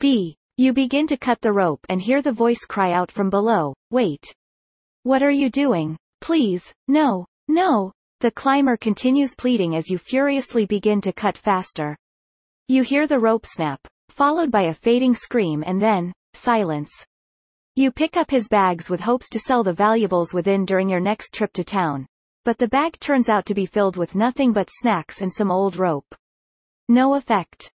B. You begin to cut the rope and hear the voice cry out from below, wait. What are you doing? Please, no, no. The climber continues pleading as you furiously begin to cut faster. You hear the rope snap, followed by a fading scream and then, silence. You pick up his bags with hopes to sell the valuables within during your next trip to town. But the bag turns out to be filled with nothing but snacks and some old rope. No effect.